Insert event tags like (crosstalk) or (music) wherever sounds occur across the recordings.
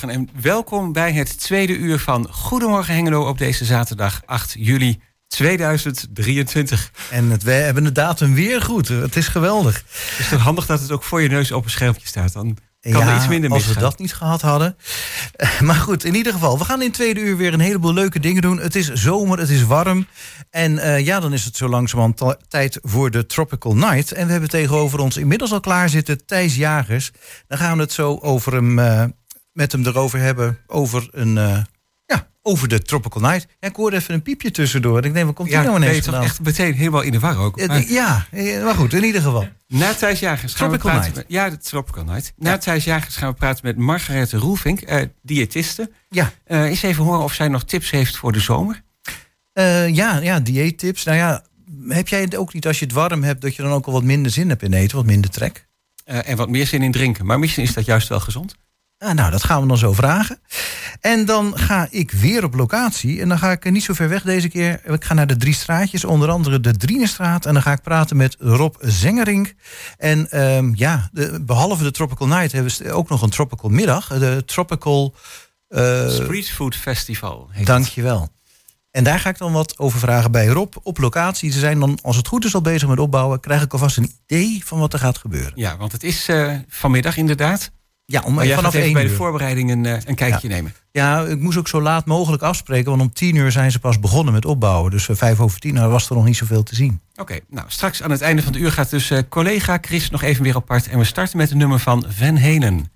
goedemorgen en welkom bij het tweede uur van Goedemorgen Hengelo op deze zaterdag 8 juli 2023. En het, we hebben de datum weer goed. Het is geweldig. Het is toch handig dat het ook voor je neus op een schermpje staat. Dan kan ja, er iets minder als misgaan. we dat niet gehad hadden. Maar goed, in ieder geval, we gaan in het tweede uur weer een heleboel leuke dingen doen. Het is zomer, het is warm. En eh, ja, dan is het zo langzamerhand tijd voor de Tropical Night. En we hebben tegenover ons inmiddels al klaar zitten Thijs Jagers. Dan gaan we het zo over hem, eh, met hem erover hebben. Over een... eh, ja, over de Tropical Night. Ja, ik hoorde even een piepje tussendoor. Ik denk, wat komt Ja, hier nou ineens vandaan? echt meteen helemaal in de war ook. Eh, Maar Ja, eh, maar goed, in ieder geval. na Thijs Jagers gaan Tropical we praten Night. met... Ja, de Tropical Night. Na Ja. Thijs Jagers gaan we praten met Margarethe Roelvink, eh, diëtiste. Ja, Eh eens even horen of zij nog tips heeft voor de zomer. Eh, ja, ja, dieettips. Nou ja, heb jij het ook niet als je het warm hebt... dat je dan ook al wat minder zin hebt in eten, wat minder trek? En wat meer zin in drinken. Maar misschien is dat juist wel gezond. Ah, nou, dat gaan we dan zo vragen. En dan ga ik weer op locatie. En dan ga ik niet zo ver weg deze keer. Ik ga naar de drie straatjes, onder andere de Drienestraat. En dan ga ik praten met Rob Zengerink. En ehm, ja, de, behalve de Tropical Night hebben we ook nog een Tropical Middag. De Tropical... eh, Street Food Festival. het. Dankjewel. En daar ga ik dan wat over vragen bij Rob op locatie. Ze zijn dan, als het goed is, al bezig met opbouwen. Krijg ik alvast een idee van wat er gaat gebeuren. Ja, want het is eh, vanmiddag inderdaad. Ja, om Maar jij vanaf gaat even één bij de uur. voorbereidingen eh, een kijkje nemen. Ja, ik moest ook zo laat mogelijk afspreken. Want om tien uur zijn ze pas begonnen met opbouwen. Dus eh, vijf over tien nou, was er nog niet zoveel te zien. Oké, nou straks aan het einde van het uur gaat dus eh, collega Chris nog even weer apart. En we starten met een nummer van Van Halen.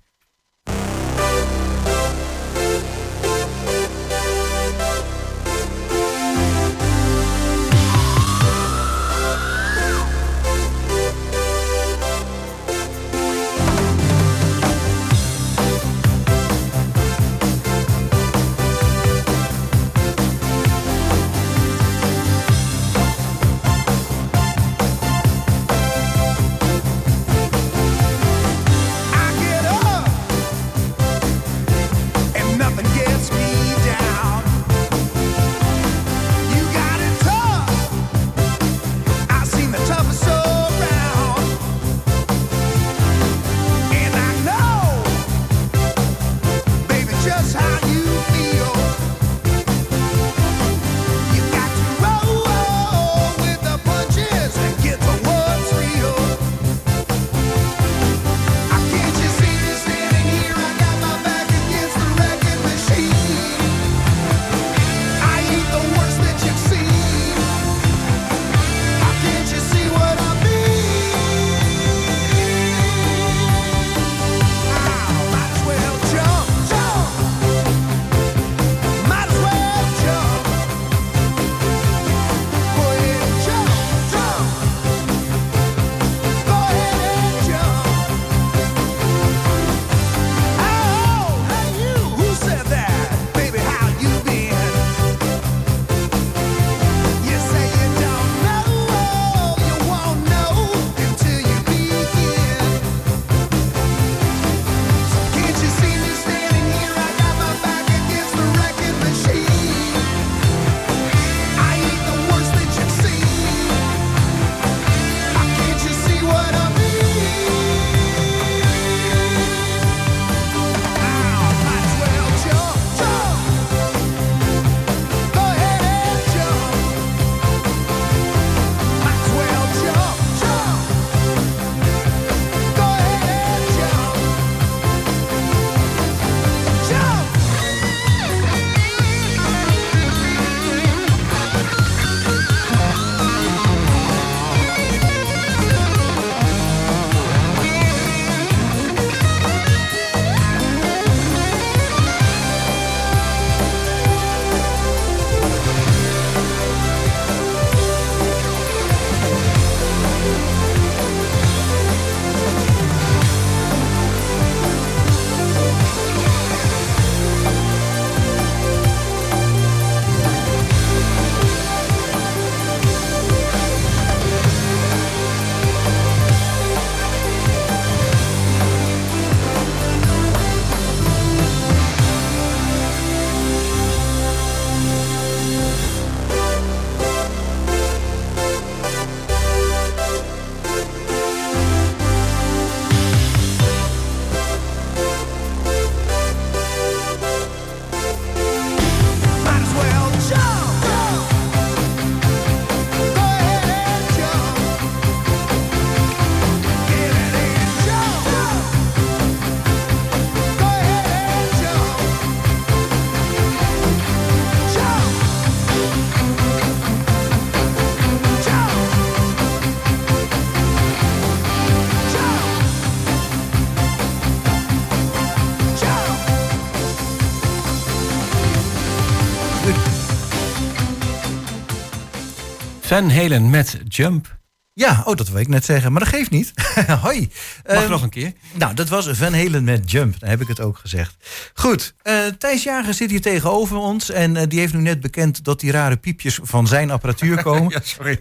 Van Halen met Jump. Ja, oh, dat wil ik net zeggen, maar dat geeft niet. (laughs) Hoi. Mag Eh, nog een keer? Nou, dat was Van Halen met Jump. Dan heb ik het ook gezegd. Goed, eh Thijs Jager zit hier tegenover ons. En eh, die heeft nu net bekend dat die rare piepjes van zijn apparatuur (laughs) komen. Ja, sorry.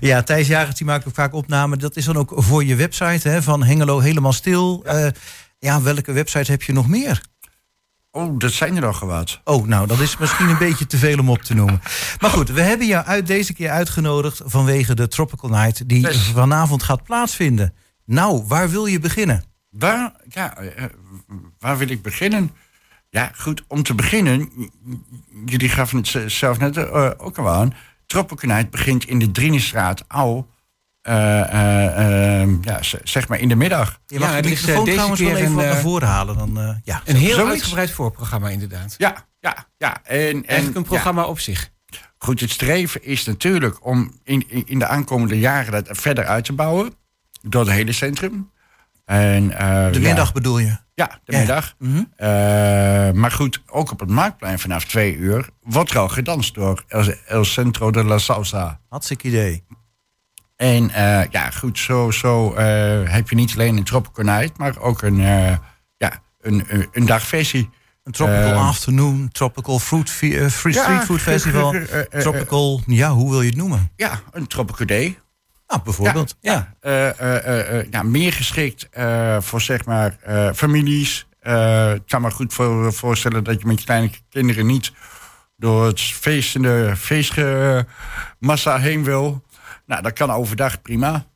Ja, Thijs Jagers die maakt ook vaak opnamen. Dat is dan ook voor je website hè, van Hengelo helemaal stil. Ja. ja, welke websites heb je nog meer? Oh, dat zijn er nog wat. Oh, nou, dat is misschien een beetje te veel om op te noemen. Maar goed, we hebben jou uit deze keer uitgenodigd vanwege de Tropical Night die Yes. vanavond gaat plaatsvinden. Nou, waar wil je beginnen? Waar, ja, eh, waar wil ik beginnen? Ja, goed, om te beginnen, jullie gaven het zelf net eh, ook al aan. Troppenkenheid begint in de Drienestraat, Au. Eh, eh, eh, ja, zeg maar in de middag. Je mag Ja, de is, eh, microfoon deze trouwens wel keer even naar eh, voren halen. Dan, eh, ja. Een heel Zoiets? uitgebreid voorprogramma inderdaad. Ja, ja, ja. En, en, Eigenlijk een ja. programma op zich. Goed, het streven is natuurlijk om in, in, in de aankomende jaren dat verder uit te bouwen. Door het hele centrum. En, eh, De ja, middag bedoel je? Ja, de Ja. middag. Mhm. Eh, maar goed, ook op het Marktplein vanaf twee uur wordt er al gedanst door El, El Centro de la Salsa. Hartstikke idee. En eh, ja, goed, zo, zo eh, heb je niet alleen een Tropical Night, maar ook een, eh, ja, een, een, een dagversie. Een tropical afternoon, tropical fruit, free street food (laughs) festival. tropical, ja, hoe wil je het noemen? Ja, een Tropical Day. Nou, bijvoorbeeld. Ja. Ja, meer geschikt voor zeg maar families. Ik kan me goed voor, voorstellen dat je met je kleine kinderen niet door het feestende feestmassa heen wil. Nou, dat kan overdag prima.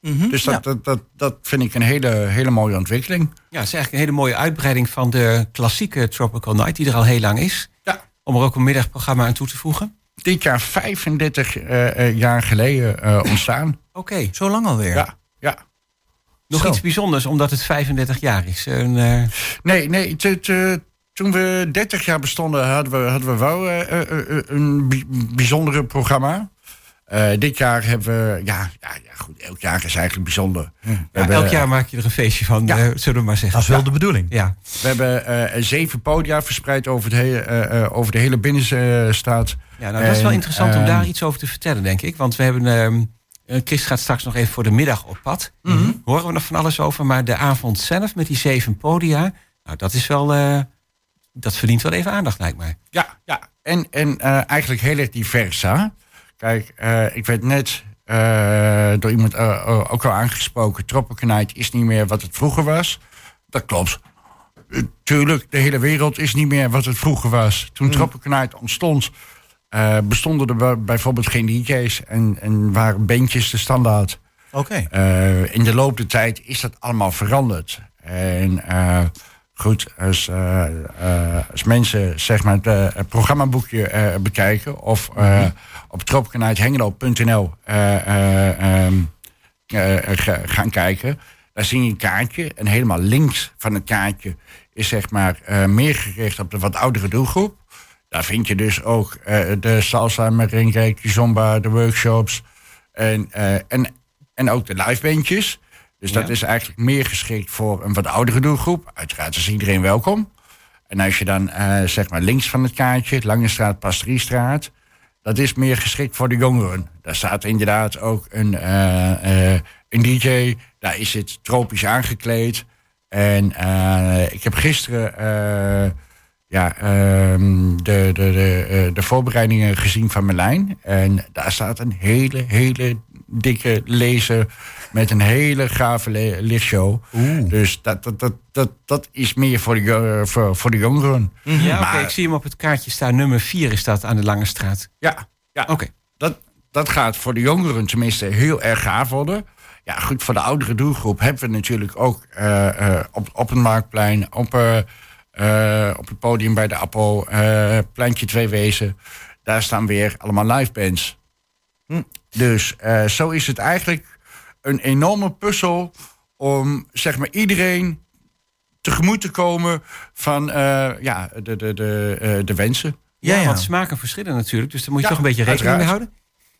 Mhm. Dus dat, Ja. dat, dat, dat vind ik een hele, hele mooie ontwikkeling. Ja, het is eigenlijk een hele mooie uitbreiding van de klassieke Tropical Night, die er al heel lang is. Ja. Om er ook een middagprogramma aan toe te voegen. Dit jaar 35 eh, eh, jaar geleden eh, (laughs) ontstaan. Oké, Zo lang alweer. Ja, ja. nog Zo. iets bijzonders, omdat het 35 jaar is. Een, Nee, nee toen we 30 jaar bestonden hadden we, hadden we wel een bi- bijzondere programma. Eh, dit jaar hebben we, ja, ja, ja, goed, elk jaar is eigenlijk bijzonder. Ja, hebben, elk jaar maak je er een feestje van, Ja. eh, zullen we maar zeggen. Dat is wel de bedoeling. Ja, we hebben eh, zeven podia verspreid over, het hele, eh, eh, over de hele binnenstad. ja nou, dat is wel interessant om ehm, daar iets over te vertellen, denk ik. Want we hebben, ehm eh, Chris gaat straks nog even voor de middag op pad. Horen we nog van alles over. Maar de avond zelf met die zeven podia, nou, dat is wel, eh, dat verdient wel even aandacht, lijkt mij. Ja, ja. En, en eh, eigenlijk heel erg divers. Hè? Kijk, eh, ik werd net eh, door iemand eh, ook al aangesproken. Troppenkenheid is niet meer wat het vroeger was. Dat klopt. Tuurlijk, de hele wereld is niet meer wat het vroeger was. Toen Troppenkenheid ontstond, bestonden er bij- bijvoorbeeld geen DJ's en, en waren bandjes de standaard. Oké. In de loop der tijd is dat allemaal veranderd. En goed, als, eh, eh, als mensen zeg maar, het, eh, het programmaboekje bekijken of eh, op tropkenheidhengelo.nl eh, ehm, eh, ga- gaan kijken, dan zie je een kaartje. En helemaal links van het kaartje is zeg maar meer gericht op de wat oudere doelgroep. Daar vind je dus ook de salsa, merengue, kizomba, de workshops. En, en, en ook de livebandjes. Dus dat Ja. is eigenlijk meer geschikt voor een wat oudere doelgroep. Uiteraard is iedereen welkom. En als je dan eh, zeg maar links van het kaartje, Lange Straat, Pasteriestraat... dat is meer geschikt voor de jongeren. Daar staat inderdaad ook een, eh, eh, een DJ. Daar is het tropisch aangekleed. En ik heb gisteren ja, ehm, de, de, de, de voorbereidingen gezien van Merlijn. En daar staat een hele, hele dikke laser met een hele gave lichtshow. Dus dat, dat, dat, dat, dat is meer voor de, jo- voor, voor de jongeren. Ja, oké, Maar- ik zie hem op het kaartje staan. Nummer 4 is dat aan de Lange Straat. Ja, ja. Oké. dat, dat gaat voor de jongeren tenminste heel erg gaaf worden. Ja, goed, voor de oudere doelgroep hebben we natuurlijk ook eh, eh, op, op het Marktplein, op, eh, eh, op het podium bij de Appel, eh Pleintje Twee Wezen. Daar staan weer allemaal live bands. Dus eh, zo is het eigenlijk een enorme puzzel om zeg maar iedereen tegemoet te komen van eh, ja, de, de, de, eh, de wensen. Ja, Ja, ja. want smaken verschillen natuurlijk. Dus daar moet je Ja, toch een beetje rekening mee houden.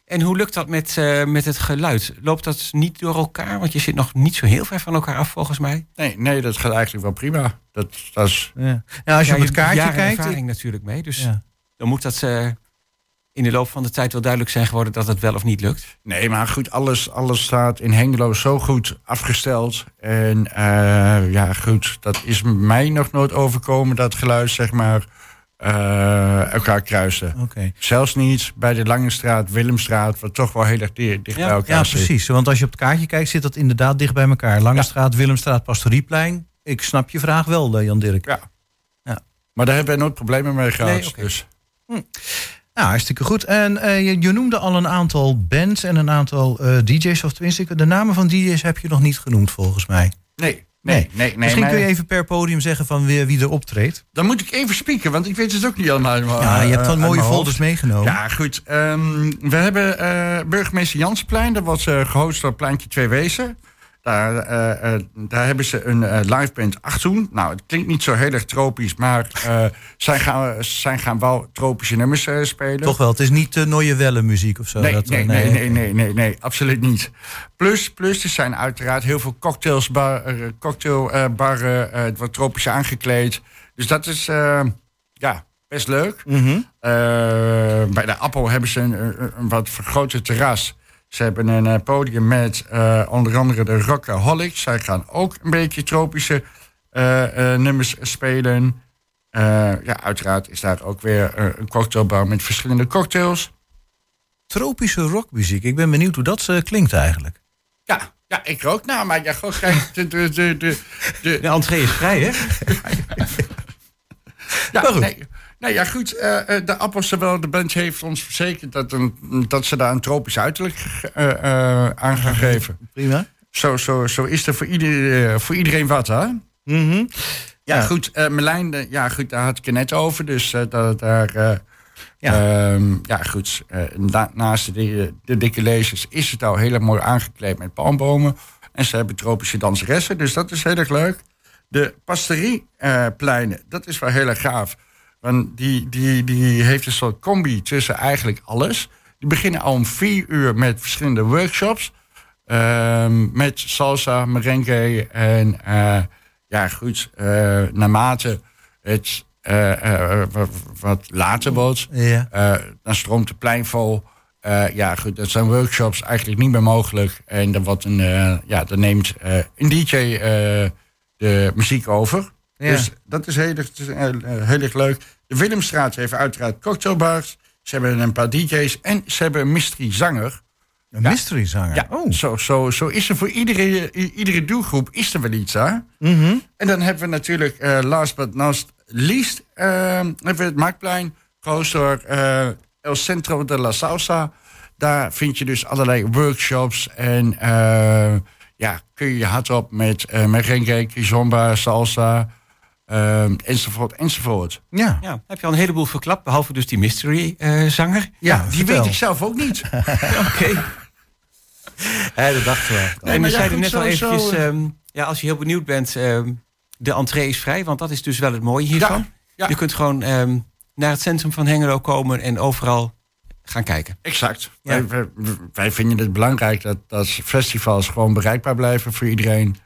En hoe lukt dat met, eh, met het geluid? Loopt dat niet door elkaar? Want je zit nog niet zo heel ver van elkaar af, volgens mij. Nee, nee, dat gaat eigenlijk wel prima. Dat, dat is Ja. Nou, als je Ja, op het kaartje kijkt. ervaring natuurlijk mee. Dus Ja. dan moet dat in de loop van de tijd wel duidelijk zijn geworden dat het wel of niet lukt? Nee, maar goed, alles, alles staat in Hengelo zo goed afgesteld. En eh, ja, goed, dat is mij nog nooit overkomen, dat geluid, zeg maar, eh, elkaar kruisen. Oké. Zelfs niet bij de Lange Straat, Willemstraat, wat toch wel heel erg di- dicht Ja, bij elkaar Ja, zit. precies. Want als je op het kaartje kijkt, zit dat inderdaad dicht bij elkaar. Langestraat, Willemstraat, Pastorieplein. Ik snap je vraag wel, eh, Jan Dirk. Ja. Ja. Maar daar hebben we nooit problemen mee gehad. Nee. Dus Nou, hartstikke goed. En eh, je, je noemde al een aantal bands en een aantal eh, DJ's. Of tenminste, de namen van DJ's heb je nog niet genoemd, volgens mij. nee, nee, nee. nee, Misschien maar- kun je even per podium zeggen van wie, wie er optreedt. Dan moet ik even spieken, want ik weet het ook niet allemaal. ja, je hebt eh, dan mooie folders meegenomen. Ja, goed. Ehm, we hebben eh, burgemeester Jansplein. Dat was eh gehost door Pleintje Twee Wezen. Daar, eh, eh, daar hebben ze een eh, live band Achtoen. Nou, het klinkt niet zo heel erg tropisch, maar zij, gaan, zij gaan wel tropische nummers spelen. Toch wel, het is niet uh, Welle muziek of zo. Nee, dat, nee, eh, nee, nee, nee, nee, nee, absoluut niet. Plus, plus er zijn uiteraard heel veel cocktails, bar, cocktailbarren, eh, wat tropisch aangekleed. Dus dat is ja, best leuk. Mhm. Eh, bij de Appel hebben ze een, een, wat vergrote terras. Ze hebben een eh, podium met eh, onder andere de Rockaholics. Zij gaan ook een beetje tropische eh, nummers spelen. Ja, uiteraard is daar ook weer een cocktailbar met verschillende cocktails. Tropische rockmuziek. Ik ben benieuwd hoe dat klinkt eigenlijk. Ja, ja, ik ook. Nou, maar ja, kijk, de, de, de, de, de, De entree is vrij, hè? ja, Maar goed. nee, nee, ja, goed. eh, de Appels, zowel de band heeft ons verzekerd dat, een, dat ze daar een tropisch uiterlijk eh, aan gaan geven. (laughs) Prima. Zo, zo, zo is er voor, ieder, voor iedereen wat, hè? Mhm. Ja, Ja. goed. eh Merlijn, ja, goed, daar had ik het net over. Dus eh, dat, daar... Ja. ja. ja, goed. na- naast de, de dikke lezers is het al heel mooi aangekleed met palmbomen. En ze hebben tropische danseressen, dus dat is heel erg leuk. De pasteriepleinen, dat is wel heel erg gaaf. Want die, die, die heeft een soort combi tussen eigenlijk alles. Die beginnen al om vier uur met verschillende workshops. Ehm, met salsa, merengue en eh, ja, goed, eh, naarmate het eh, wat, wat later wordt, Ja. dan stroomt het plein vol. Ja, goed, dat zijn workshops eigenlijk niet meer mogelijk. En dan, wordt een, ja, dan neemt een DJ de muziek over. Ja. Dus dat is heel erg, eh, heel erg leuk. De Willemstraat heeft uiteraard cocktailbars. Ze hebben een paar DJ's en ze hebben een mystery zanger. Een mystery zanger. Ja, Oh. zo, zo, zo is er voor iedere, iedere doelgroep is er wel iets, hè? Mhm. En dan hebben we natuurlijk, eh, last but not least, eh, hebben we het Marktplein, eh, El Centro de la Salsa. Daar vind je dus allerlei workshops en eh, ja, kun je je hart op met eh merengue, kizomba, salsa, eh, enzovoort, enzovoort. Ja. Ja, heb je al een heleboel verklapt, behalve dus die mystery eh, zanger. Ja, Die weet ik zelf ook niet. (laughs) Oké. Ja, dat dachten we. Nee, maar zeiden net al zo, eventjes, eh. ehm, ja, als je heel benieuwd bent, ehm, de entree is vrij, want dat is dus wel het mooie hiervan. Je kunt gewoon ehm, naar het centrum van Hengelo komen en overal gaan kijken. Exact. Wij, wij vinden het belangrijk dat, dat festivals gewoon bereikbaar blijven voor iedereen.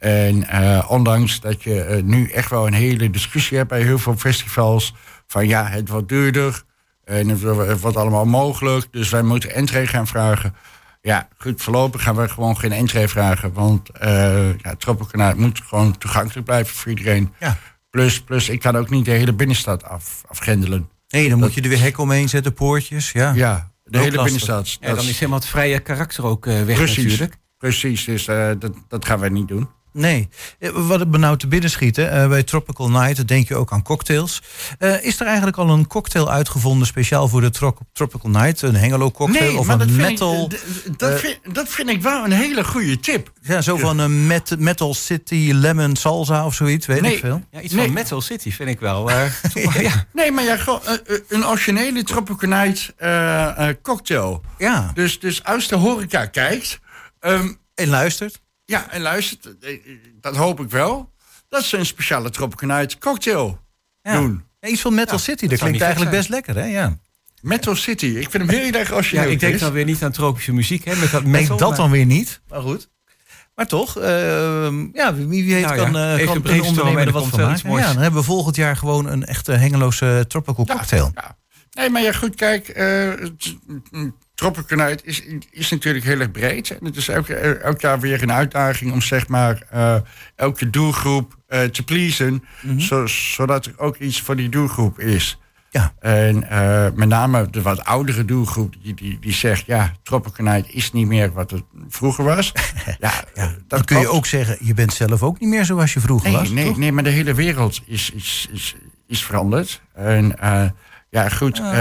En eh, ondanks dat je eh, nu echt wel een hele discussie hebt bij heel veel festivals. Van ja, het wordt duurder en het, wordt- het wordt allemaal mogelijk. Dus wij moeten entree gaan vragen. Ja, goed, voorlopig gaan we gewoon geen entree vragen. Want eh ja, Tropicana moet gewoon toegankelijk blijven voor iedereen. Ja. Plus, plus, ik kan ook niet de hele binnenstad af, afgrendelen. Nee, dan moet je er weer hekken omheen zetten, poortjes. Ja. Ja, de Ook hele lastig. binnenstad. Ja, dan is helemaal het vrije karakter ook eh, weg Precies. natuurlijk. Precies, dus eh, dat, dat gaan wij niet doen. Nee. Eh, Wat het me nou te binnen schiet, hè, eh, bij Tropical Night denk je ook aan cocktails. Eh, is er eigenlijk al een cocktail uitgevonden speciaal voor de tro- Tropical Night? Een Hengelo cocktail of maar een dat vind metal? Ik, dat, vind, dat vind ik wel een hele goede tip. ja, zo van een met, Metal City Lemon Salsa of zoiets, weet Nee. ik veel. Ja, iets Nee. van Metal City vind ik wel. (laughs) ja. Nee, maar ja, een originele Tropical Night eh, eh, cocktail. Ja, Dus, dus als de horeca kijkt, ehm, en luistert. Ja, en luistert, eh, dat hoop ik wel, dat ze een speciale Tropical Night cocktail Ja. doen. Ja, iets van Metal Ja, City, dat klinkt eigenlijk best lekker, hè? Ja. Metal City, ik vind hem heel erg ja, origineel. ik denk dan weer niet aan tropische muziek, hè, met dat Nee, metal. dat maar- dan weer niet. Maar goed. Maar toch, ehm, ja, wie, weet Nou ja, kan, eh, kan een ondernemer er er wat van maken. Ja, dan hebben we volgend jaar gewoon een echte Hengeloze tropical Ja, cocktail. ja. Nee, maar ja, goed, kijk. mm, Troppenkanuit is, is natuurlijk heel erg breed. En het is elk, elk jaar weer een uitdaging om zeg maar eh, elke doelgroep eh, te pleasen. zo, zodat er ook iets voor die doelgroep is. Ja. En eh, met name de wat oudere doelgroep die, die, die zegt... ja, Troppenkanuit is niet meer wat het vroeger was. (laughs) ja, Dan dat kun je ook zeggen, je bent zelf ook niet meer zoals je vroeger Nee, was. nee, toch? nee, maar de hele wereld is, is, is, is veranderd. En ja, goed, eh,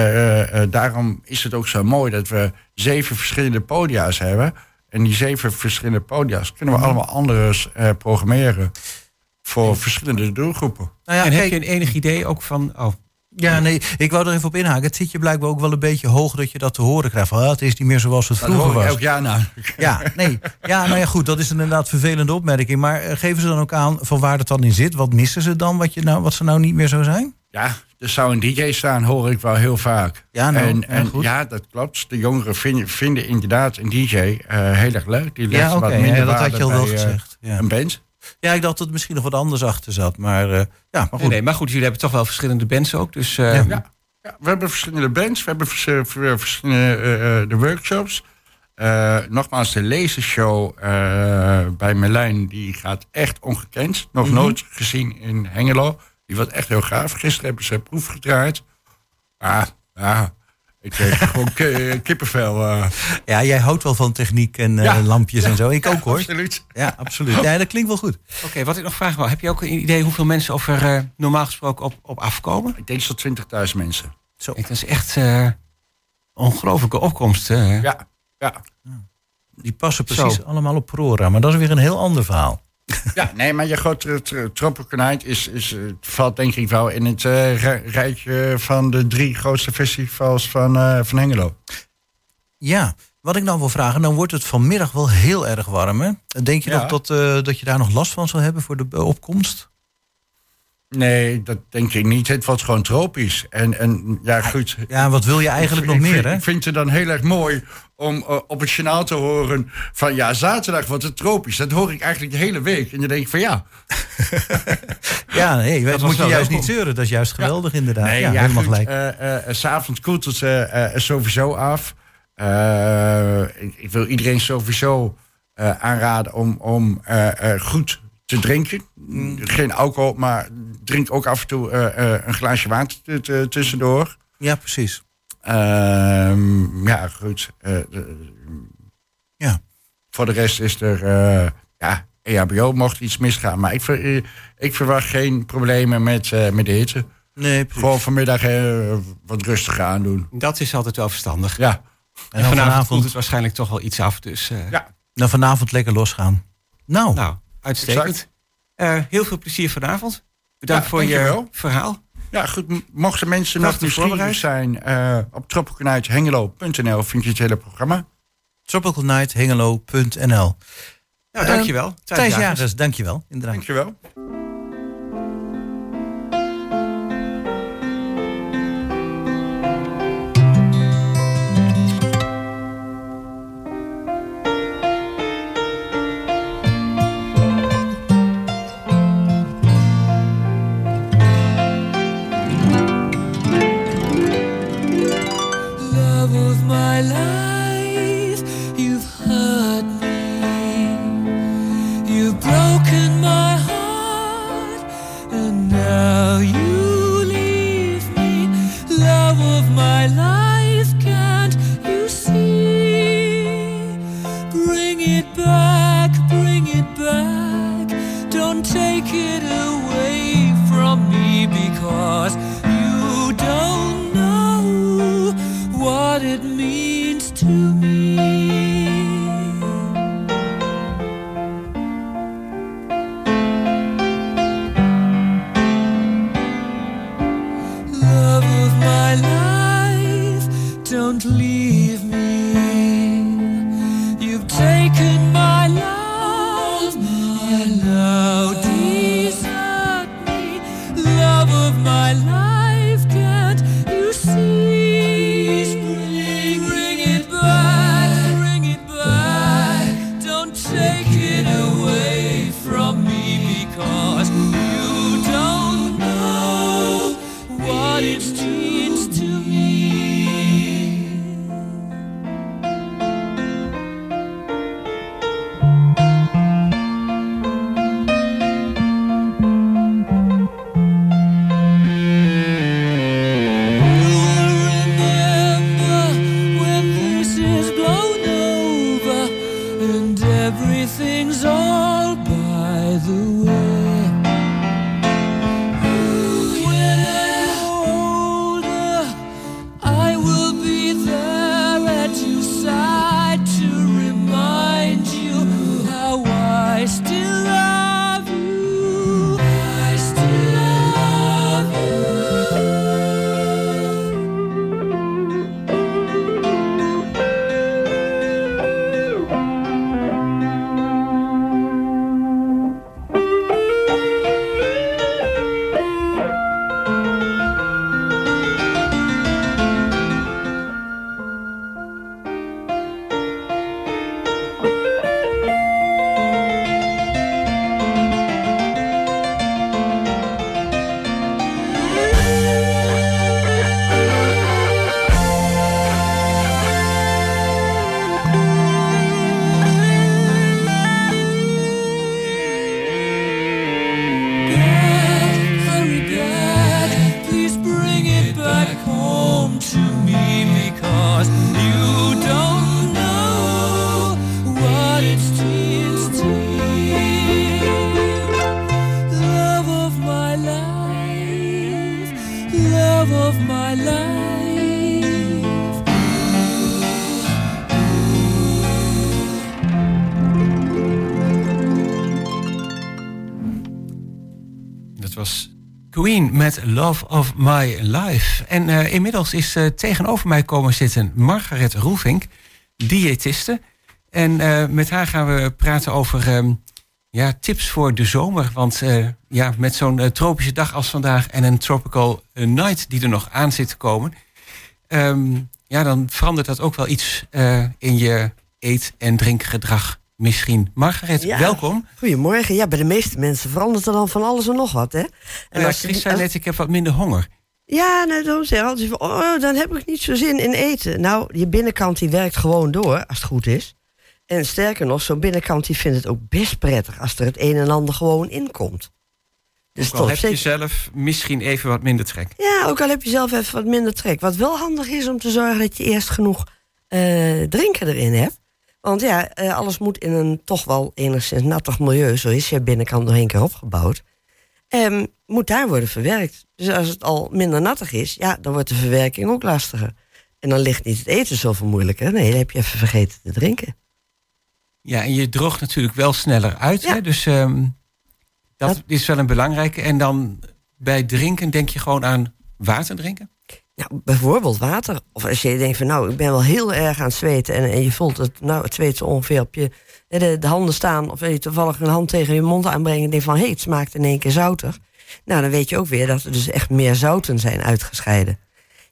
eh, eh, daarom is het ook zo mooi dat we zeven verschillende podia's hebben. En die zeven verschillende podia's kunnen we allemaal anders eh, programmeren. Voor verschillende doelgroepen. Nou ja, en heb je een enig idee ook van... Oh, ja, nee, ik wou er even op inhaken. Het zit je blijkbaar ook wel een beetje hoog dat je dat te horen krijgt. Van, ah, het is niet meer zoals het Dat vroeger hoor ik was. elk jaar namelijk. Ja, nee. Ja, nou ja, goed, dat is een inderdaad vervelende opmerking. Maar geven ze dan ook aan van waar het dan in zit? Wat missen ze dan, wat, je nou, wat ze nou niet meer zo zijn? Ja, er zou een DJ staan, hoor ik wel heel vaak. Ja, nou, en, goed. ja, dat klopt. De jongeren vinden, vinden inderdaad een DJ eh, heel erg leuk. Die Ja, oké, wat ja, minder dat had je al wel eh, gezegd. Ja. Een band. ja, ik dacht dat er misschien nog wat anders achter zat. Maar eh, ja, maar goed. nee, maar goed, jullie hebben toch wel verschillende bands ook. Dus eh, Ja. Ja, ja, we hebben verschillende bands, we hebben vers- eh, ver- verschillende de workshops. Eh, nogmaals, de lasershow eh bij Merlijn, die gaat echt ongekend. Nog Mhm. nooit gezien in Hengelo. Die wordt echt heel gaaf. Gisteren hebben ze proef gedraaid. Ah, ja, ik kreeg (laughs) gewoon ki- kippenvel. eh. Ja, jij houdt wel van techniek en eh, Ja. lampjes en zo. Ik ook hoor. Absoluut. Ja, absoluut. Ja, dat klinkt wel goed. Oké, wat ik nog vraag wil. Heb je ook een idee hoeveel mensen of er eh, normaal gesproken op, op afkomen? Ik denk zo'n 20.000 mensen. Zo. Kijk, dat is echt eh ongelofelijke opkomsten. hè? Ja, ja. Die passen precies Zo. allemaal op Prora. Maar dat is weer een heel ander verhaal. Ja, nee, maar je grote Troppenkonijt is, is, eh, valt denk ik wel in het eh, rij- rijtje van de drie grootste festivals van, eh, van Hengelo. Ja, wat ik nou wil vragen, dan wordt het vanmiddag wel heel erg warm. Hè? Denk je Ja. nog dat, dat je daar nog last van zal hebben voor de opkomst? Nee, dat denk ik niet. Het wordt gewoon tropisch. En, en ja, goed. Ja, wat wil je eigenlijk nog meer, vind, hè? Ik vind het dan heel erg mooi om eh, op het journaal te horen van... ja, zaterdag wordt het tropisch. Dat hoor ik eigenlijk de hele week. En dan denk ik van ja... (laughs) Ja, nee, dat moet je juist niet zeuren. Dat is juist geweldig, inderdaad. Nee, ja, ja, helemaal goed, gelijk. eh, eh, S'avonds koelt het sowieso af. Ik, ik wil iedereen sowieso aanraden om, om goed te drinken. Mm, Geen alcohol, maar drink ook af en toe een glaasje water tussendoor. Ja, precies. Ehm, ja, goed. eh, de- Ja. voor de rest is er... eh, ja, EHBO mocht iets misgaan. Maar ik, ver- eh, ik verwacht geen problemen met, eh, met de hitte. Nee, precies. Gewoon vanmiddag eh, wat rustiger aandoen. Dat is altijd wel verstandig. Ja, En vanavond, vanavond, het waarschijnlijk toch wel iets af. Dus eh, ja. dan vanavond lekker losgaan. Nou, nou, uitstekend. Eh, heel veel plezier vanavond. Bedankt Ja, voor je verhaal. Ja, goed. Mochten mensen nog nieuwsgierig zijn... eh op troppenkanuithengelo.nl vind je het hele programma. tropicalnighthengelo.nl Nou, Eh, dankjewel. Thijs Jagers, dankjewel. Inderdaad. Dankjewel. From me because you don't know what it means Love of My Life. En eh, inmiddels is eh, tegenover mij komen zitten Margaret Roelvink, diëtiste. En eh, met haar gaan we praten over ehm, ja, tips voor de zomer. Want ja, met zo'n tropische dag als vandaag en een tropical night die er nog aan zit te komen. ehm, ja, dan verandert dat ook wel iets in je eet- en drinkgedrag misschien. Margaret, Ja. welkom. Goedemorgen. Ja, bij de meeste mensen verandert er dan van alles en nog wat, hè? En als Chris zei als- net, ik heb wat minder honger. Ja, nou, dan zeggen altijd van, oh, dan heb ik niet zo zin in eten. Nou, je binnenkant die werkt gewoon door, als het goed is. En sterker nog, zo'n binnenkant die vindt het ook best prettig... als er het een en ander gewoon in komt. Dus Ook al heb je zelf misschien even wat minder trek. Ja, ook al heb je zelf even wat minder trek. Wat wel handig is om te zorgen dat je eerst genoeg eh, drinken erin hebt. Want ja, eh, alles moet in een toch wel enigszins nattig milieu. Zo is je binnenkant nog één keer opgebouwd. Ehm, moet daar worden verwerkt. Dus als het al minder nattig is, ja, dan wordt de verwerking ook lastiger. En dan ligt niet het eten zoveel moeilijker. Nee, dan heb je even vergeten te drinken. Ja, en je droogt natuurlijk wel sneller uit. Ja. Hè? Dus ehm, dat, Dat- is wel een belangrijke. En dan bij drinken denk je gewoon aan water drinken? Nou, bijvoorbeeld water. Of als je denkt van nou, ik ben wel heel erg aan het zweten. En, en je voelt het, nou, het zweet zo ongeveer op je de, de handen staan. Of je toevallig een hand tegen je mond aanbrengen. En denk van hé, hey, het smaakt in één keer zoutig. Nou, dan weet je ook weer dat er dus echt meer zouten zijn uitgescheiden.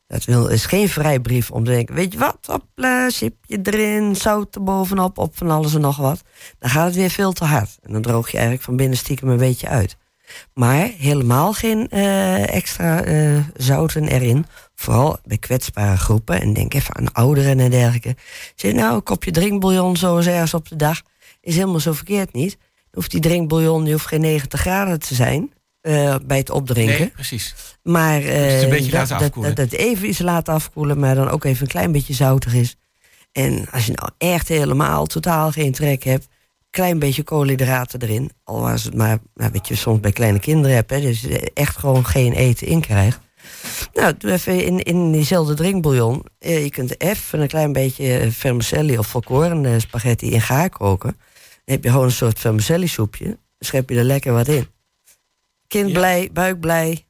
Dat wil, is geen vrijbrief om te denken, weet je wat, hopla, sipje erin, zout er bovenop, op van alles en nog wat. Dan gaat het weer veel te hard. En dan droog je eigenlijk van binnen stiekem een beetje uit. Maar helemaal geen eh, extra eh, zouten erin. Vooral bij kwetsbare groepen. En denk even aan ouderen en dergelijke. Zeg nou, een kopje drinkbouillon zo ergens op de dag. Is helemaal zo verkeerd niet. Dan hoeft die drinkbouillon, die hoeft geen 90 graden te zijn. eh, bij het opdrinken. Nee, precies. Maar dat, dat, afkoelen. dat, dat even iets laten afkoelen, maar dan ook even een klein beetje zoutig is. En als je nou echt helemaal totaal geen trek hebt, klein beetje koolhydraten erin. Al was het maar, nou, weet je, soms bij kleine kinderen hebt, hè, dus echt gewoon geen eten in krijgt. Nou, doe even in, in diezelfde drinkbouillon. Eh, je kunt even een klein beetje eh, vermicelli of volkoren eh, spaghetti in gaar koken. Dan heb je gewoon een soort vermicelli soepje. Dan schep je er lekker wat in. Kind Ja. blij, buik blij,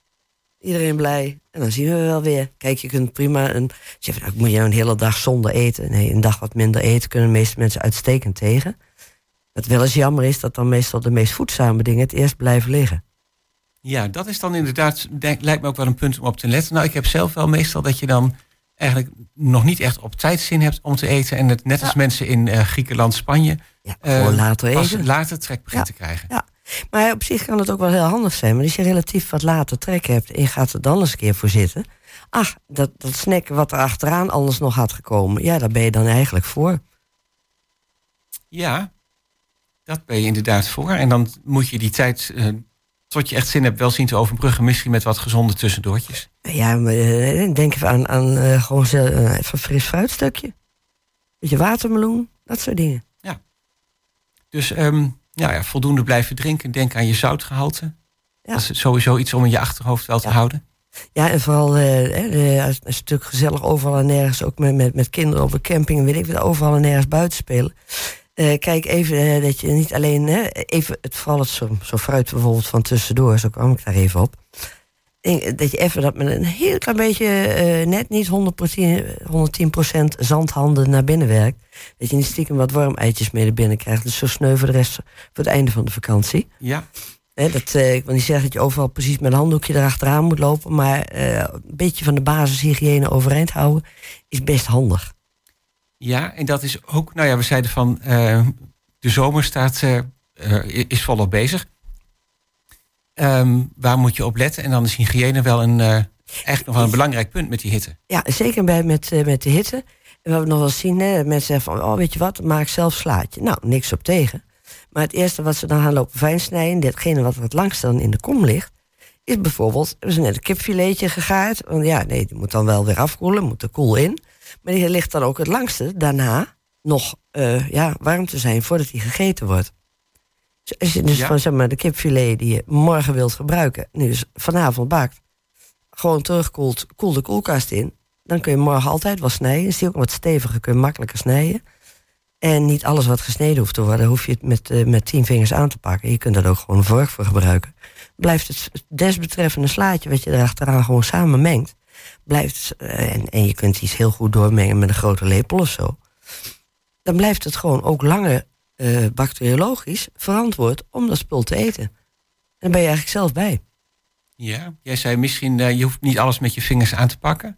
iedereen blij. En dan zien we wel weer. Kijk, je kunt prima een. Zeg, nou, moet je nou een hele dag zonder eten? Nee, een dag wat minder eten kunnen de meeste mensen uitstekend tegen. Wat wel eens jammer is dat dan meestal de meest voedzame dingen het eerst blijven liggen. Ja, dat is dan inderdaad, denk, lijkt me ook wel een punt om op te letten. Nou, ik heb zelf wel meestal dat je dan eigenlijk nog niet echt op tijd zin hebt om te eten. En het net als Ja. mensen in eh, Griekenland, Spanje, Ja, eh, later eten. later trek begint Ja. te krijgen. Ja. Maar op zich kan het ook wel heel handig zijn. Maar als je relatief wat later trek hebt en je gaat er dan eens een keer voor zitten. Ach, dat, dat snack wat er achteraan anders nog had gekomen. Ja, daar ben je dan eigenlijk voor. Ja, dat ben je inderdaad voor. En dan moet je die tijd, eh, tot je echt zin hebt, wel zien te overbruggen. Misschien met wat gezonde tussendoortjes. Ja, maar, eh, denk even aan, aan eh, gewoon een fris fruitstukje. Beetje watermeloen, dat soort dingen. Dus ehm, nou ja, voldoende blijven drinken. Denk aan je zoutgehalte. Ja. Dat is sowieso iets om in je achterhoofd wel te Ja. houden. Ja, en vooral eh, eh, het natuurlijk gezellig overal en nergens, ook met, met, met kinderen op een camping en weet ik wat, overal en nergens buiten spelen. Eh, kijk even eh, dat je niet alleen, hè, even het, vooral het zo, zo fruit bijvoorbeeld van tussendoor, zo kwam ik daar even op. En Dat je even dat met een heel klein beetje, eh, net niet 100%, 110% zandhanden naar binnen werkt. Dat je niet stiekem wat wormeitjes mee naar binnen krijgt. Dus zo sneu voor de rest, voor het einde van de vakantie. Ja, dat, eh, ik wil niet zeggen dat je overal precies met een handdoekje erachteraan moet lopen. Maar eh, een beetje van de basishygiëne overeind houden is best handig. Ja, en dat is ook, nou ja, we zeiden van eh, de zomer staat, eh, eh, is volop bezig. Ehm, waar moet je op letten? En dan is hygiëne wel een, echt nog wel een belangrijk punt met die hitte. Ja, zeker bij, met, met de hitte. En wat we nog wel zien, hè, mensen zeggen van, oh weet je wat, maak zelf slaatje. Nou, niks op tegen. Maar het eerste wat ze dan gaan lopen fijn snijden, datgene wat het langst dan in de kom ligt, is bijvoorbeeld, hebben ze net een kipfiletje gegaard. Want ja, nee, die moet dan wel weer afkoelen, moet er koel in. Maar die ligt dan ook het langste daarna nog eh, ja, warm te zijn voordat die gegeten wordt. Dus als je dus Ja. zeg maar, de kipfilet die je morgen wilt gebruiken, nu dus vanavond bakt, gewoon terugkoelt, koel de koelkast in. Dan kun je morgen altijd wel snijden. Is die ook wat steviger, kun je makkelijker snijden. En niet alles wat gesneden hoeft te worden, hoef je het met, eh, met tien vingers aan te pakken. Je kunt er ook gewoon een vork voor gebruiken. Blijft het desbetreffende slaatje wat je erachteraan gewoon samen mengt. Blijft, eh, en, en je kunt iets heel goed doormengen met een grote lepel of zo. Dan blijft het gewoon ook langer eh, bacteriologisch verantwoord om dat spul te eten. En dan ben je eigenlijk zelf bij. Ja, jij zei misschien, je hoeft niet alles met je vingers aan te pakken.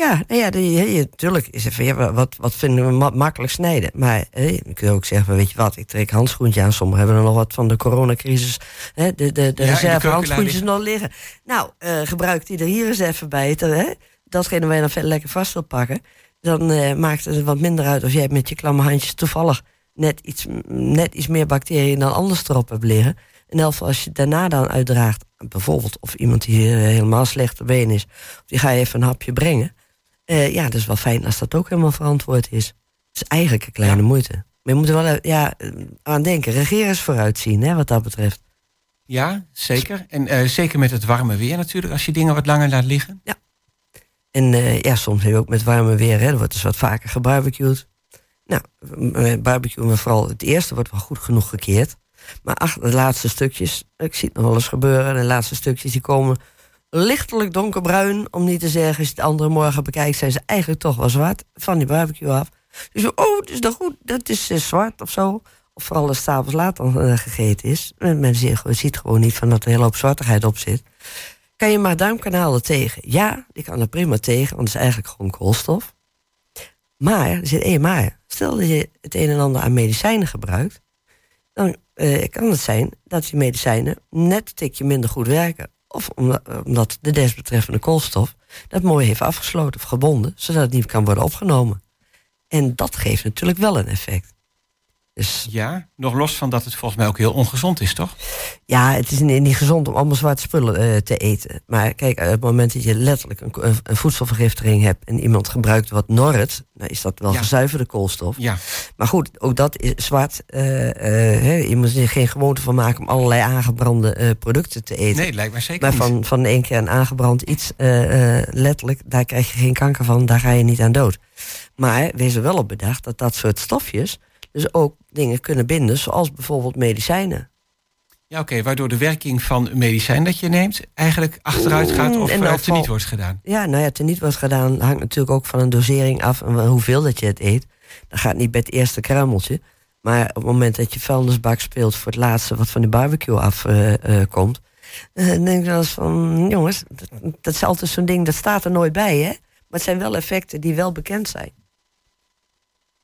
Ja, nou ja, natuurlijk is even, ja, wat, wat vinden we ma- makkelijk snijden. Maar hè, je kunt ook zeggen, weet je wat, ik trek handschoentje aan. Sommigen hebben er nog wat van de coronacrisis, hè, de, de, de reserve handschoentjes nog liggen. Nou, eh, gebruik die er hier eens even bij. Hè? Datgene waar je dan verder lekker vast wil pakken. Dan eh, maakt het wat minder uit of jij met je klamme handjes toevallig net iets, net iets meer bacteriën dan anders erop hebt liggen. En elf als je daarna dan uitdraagt, bijvoorbeeld of iemand die eh, helemaal slecht te been is, die ga je even een hapje brengen. Eh, ja, dat is wel fijn als dat ook helemaal verantwoord is. Het is eigenlijk een kleine Ja. moeite. Maar je moet er wel eh, ja, aan denken. Regeren vooruitzien, hè, wat dat betreft. Ja, zeker. En eh, zeker met het warme weer natuurlijk, als je dingen wat langer laat liggen. En eh, ja, soms heb je ook met warme weer, hè, er wordt dus wat vaker gebarbecued. Nou, barbecue, maar vooral het eerste wordt wel goed genoeg gekeerd. Maar achter de laatste stukjes, ik zie het nog wel eens gebeuren, de laatste stukjes die komen lichtelijk donkerbruin, om niet te zeggen, als je het andere morgen bekijkt, zijn ze eigenlijk toch wel zwart van die barbecue af. Dus oh, het is nog goed, dat is eh, zwart of zo. Of vooral als s'avonds laat dan eh, gegeten is. Men, ziet, gewoon niet van dat er een hele hoop zwartigheid op zit. Kan je maar duimkanalen tegen? Ja, die kan er prima tegen, want het is eigenlijk gewoon koolstof. Maar, er zit één maar. Stel dat je het een en ander aan medicijnen gebruikt, dan eh, kan het zijn dat die medicijnen net een tikje minder goed werken. Of omdat, omdat de desbetreffende koolstof dat mooi heeft afgesloten of gebonden, zodat het niet kan worden opgenomen. En dat geeft natuurlijk wel een effect. Dus Ja, nog los van dat het volgens mij ook heel ongezond is, toch? ja, het is niet, niet gezond om allemaal zwarte spullen eh, te eten. Maar kijk, op het moment dat je letterlijk een, een, voedselvergiftiging hebt en iemand gebruikt wat Norrit, dan is dat wel Ja. gezuiverde koolstof. Ja, Maar goed, ook dat is zwart. eh, eh, hè, je moet er geen gewoonte van maken om allerlei aangebrande eh, producten te eten. nee, lijkt mij zeker maar niet. van, van één keer een aangebrand iets, eh, eh, letterlijk, daar krijg je geen kanker van, daar ga je niet aan dood. Maar wees er wel op bedacht dat dat soort stofjes dus ook dingen kunnen binden, zoals bijvoorbeeld medicijnen. Ja, oké, waardoor de werking van een medicijn dat je neemt eigenlijk achteruit gaat Mm, of uh, elk geval- teniet wordt gedaan. Ja, nou ja, het er niet wordt gedaan hangt natuurlijk ook van een dosering af en hoeveel dat je het eet. Dat gaat niet bij het eerste kruimeltje. Maar op het moment dat je vuilnisbak speelt voor het laatste wat van de barbecue afkomt, eh, komt, eh, dan denk ik wel eens van, jongens, dat, dat is altijd zo'n ding, dat staat er nooit bij, hè? Maar het zijn wel effecten die wel bekend zijn.